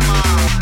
mama.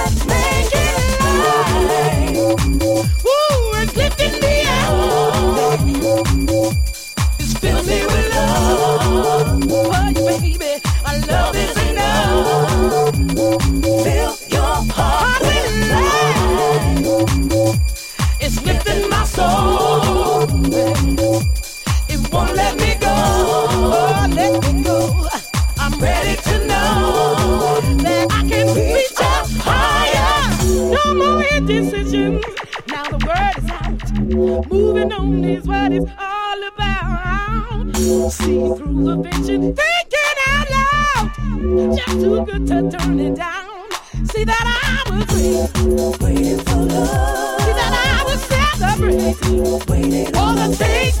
alone is what it's all about. See through the vision, thinking out loud. Just too good to turn it down. See that I was waiting, waiting for love. See that I was celebrating, waiting for the things.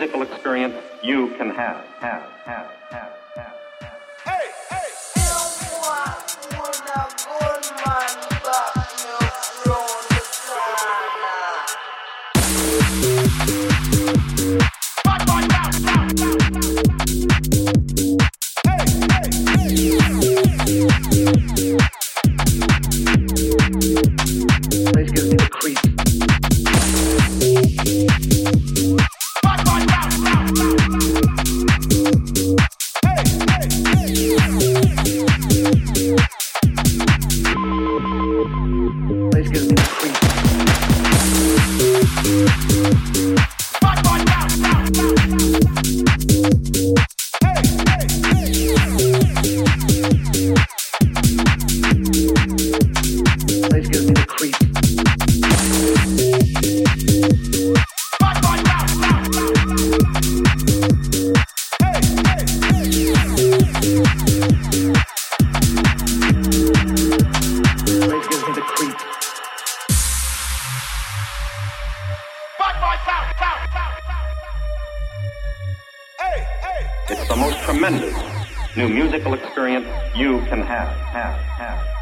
musical experience you can have, have, have, have. It's the most tremendous new musical experience you can have, have, have.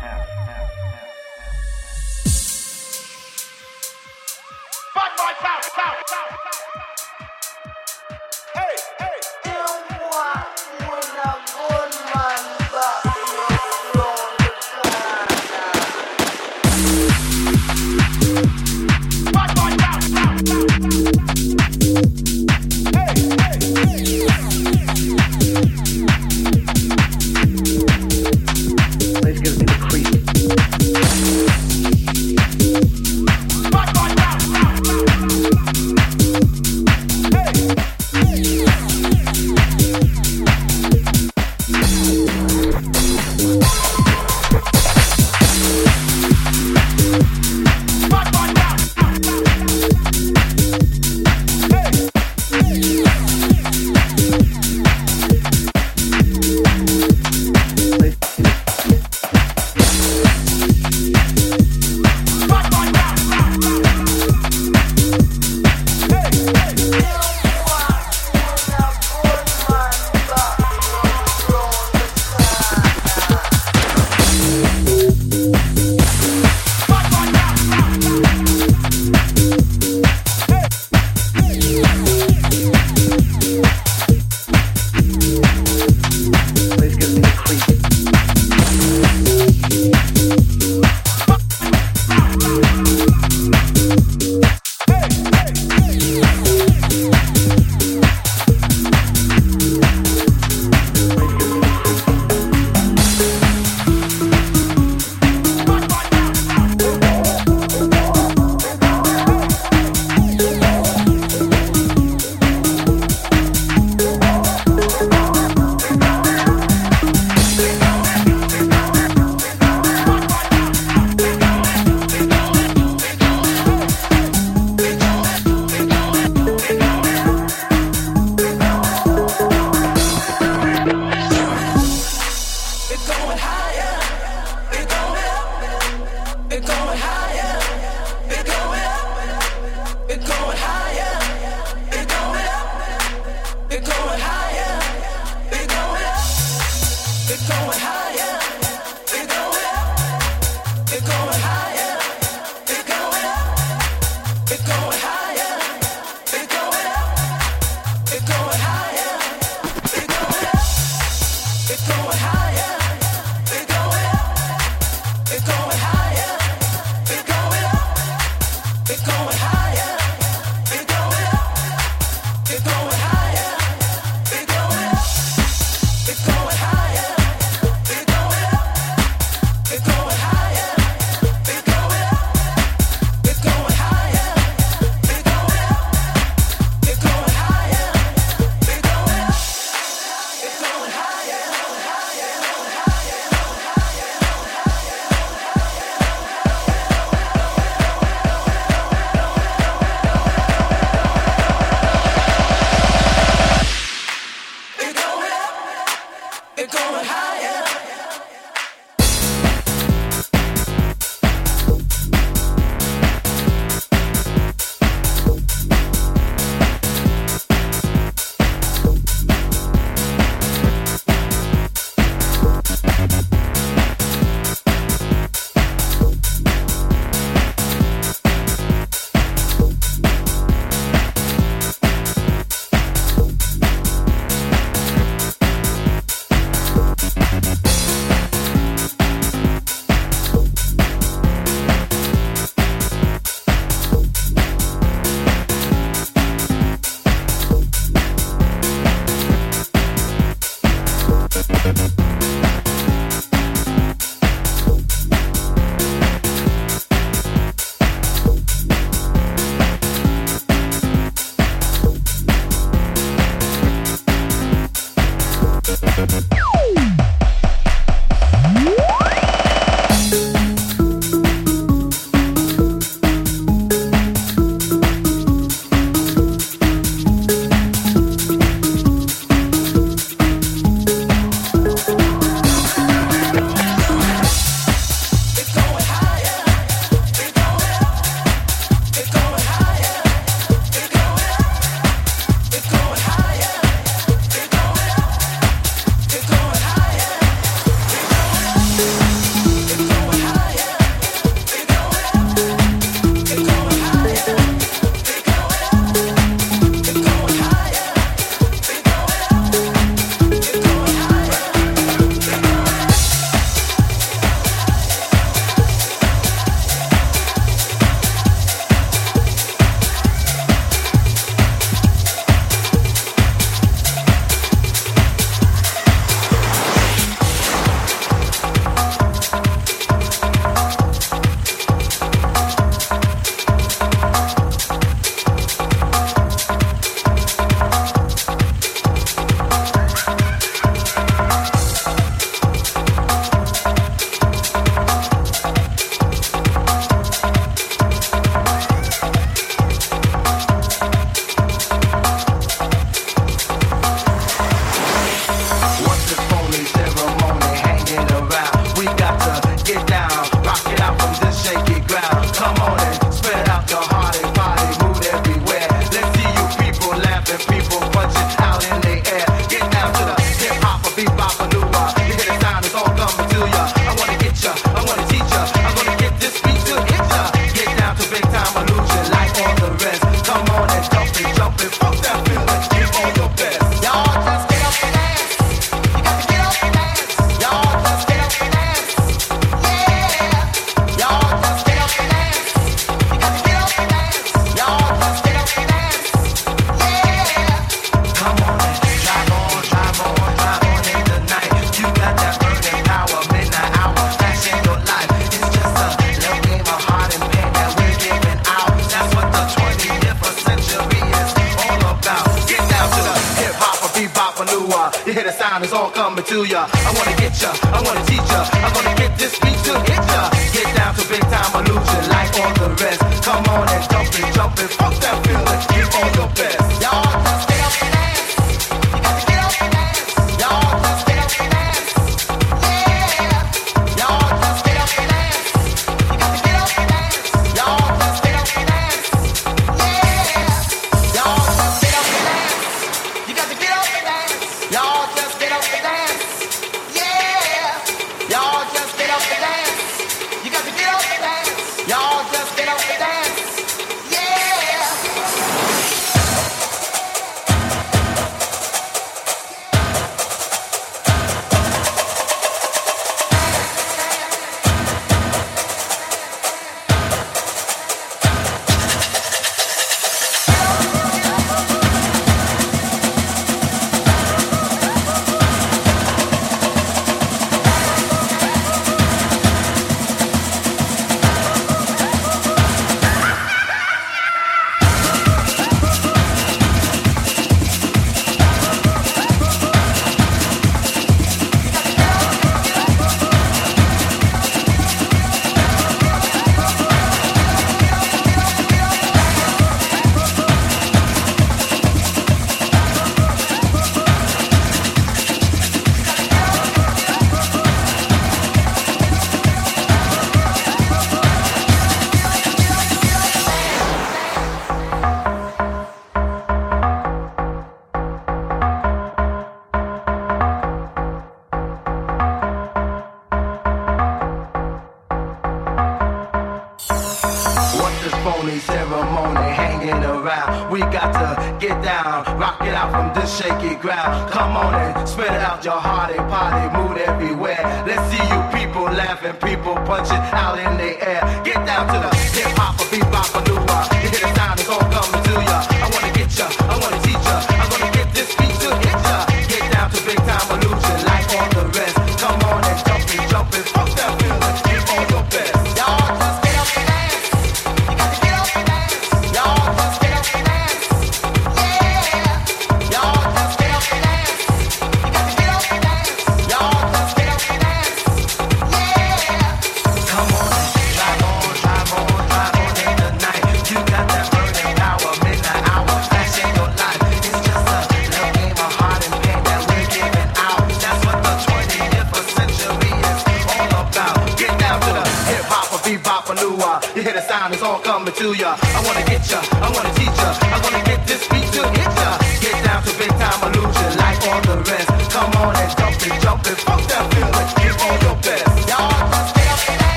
ground. Come on and spit out your heart and party mood everywhere. Let's see you people laughing, people punching out in the air. Get down to the hip hop or bebop or do You hear the sound, it's coming to ya. I wanna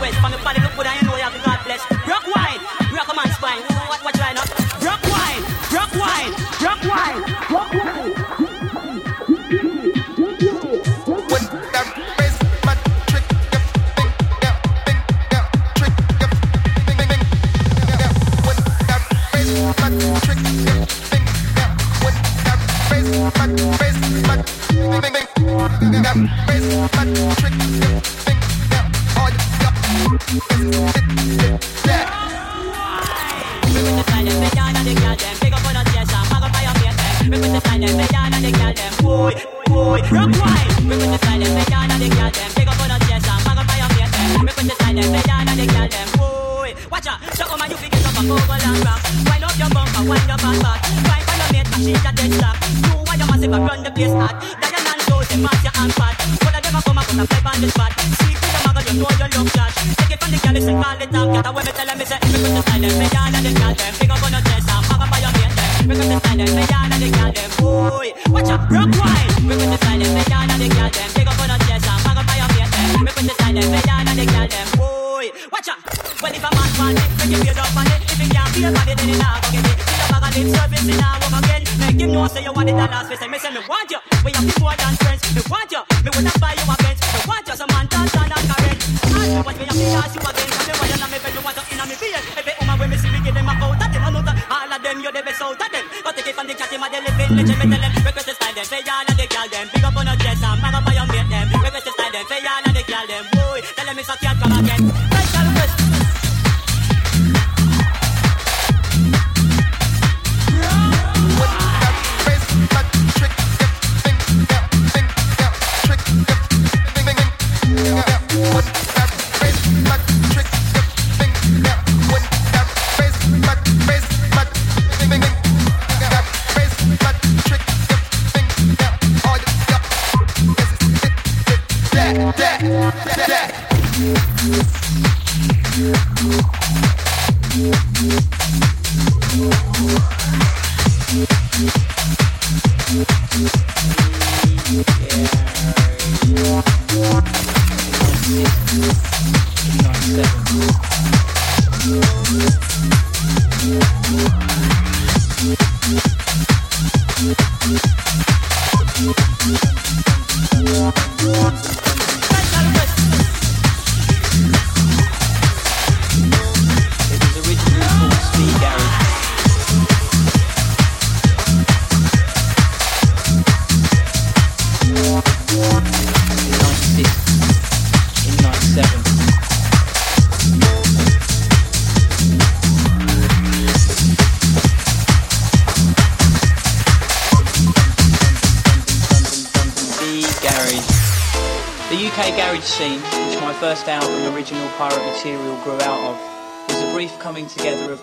West, from the body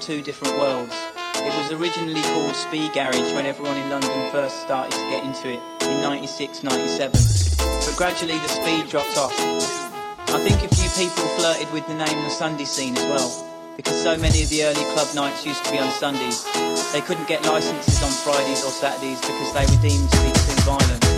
two different worlds. It was originally called Speed Garage when everyone in London first started to get into it in 96, 97. But gradually the speed dropped off. I think a few people flirted with the name the Sunday scene as well because so many of the early club nights used to be on Sundays. They couldn't get licenses on Fridays or Saturdays because they were deemed to be too violent.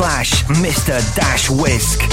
Slash Mr. Dash Wisk.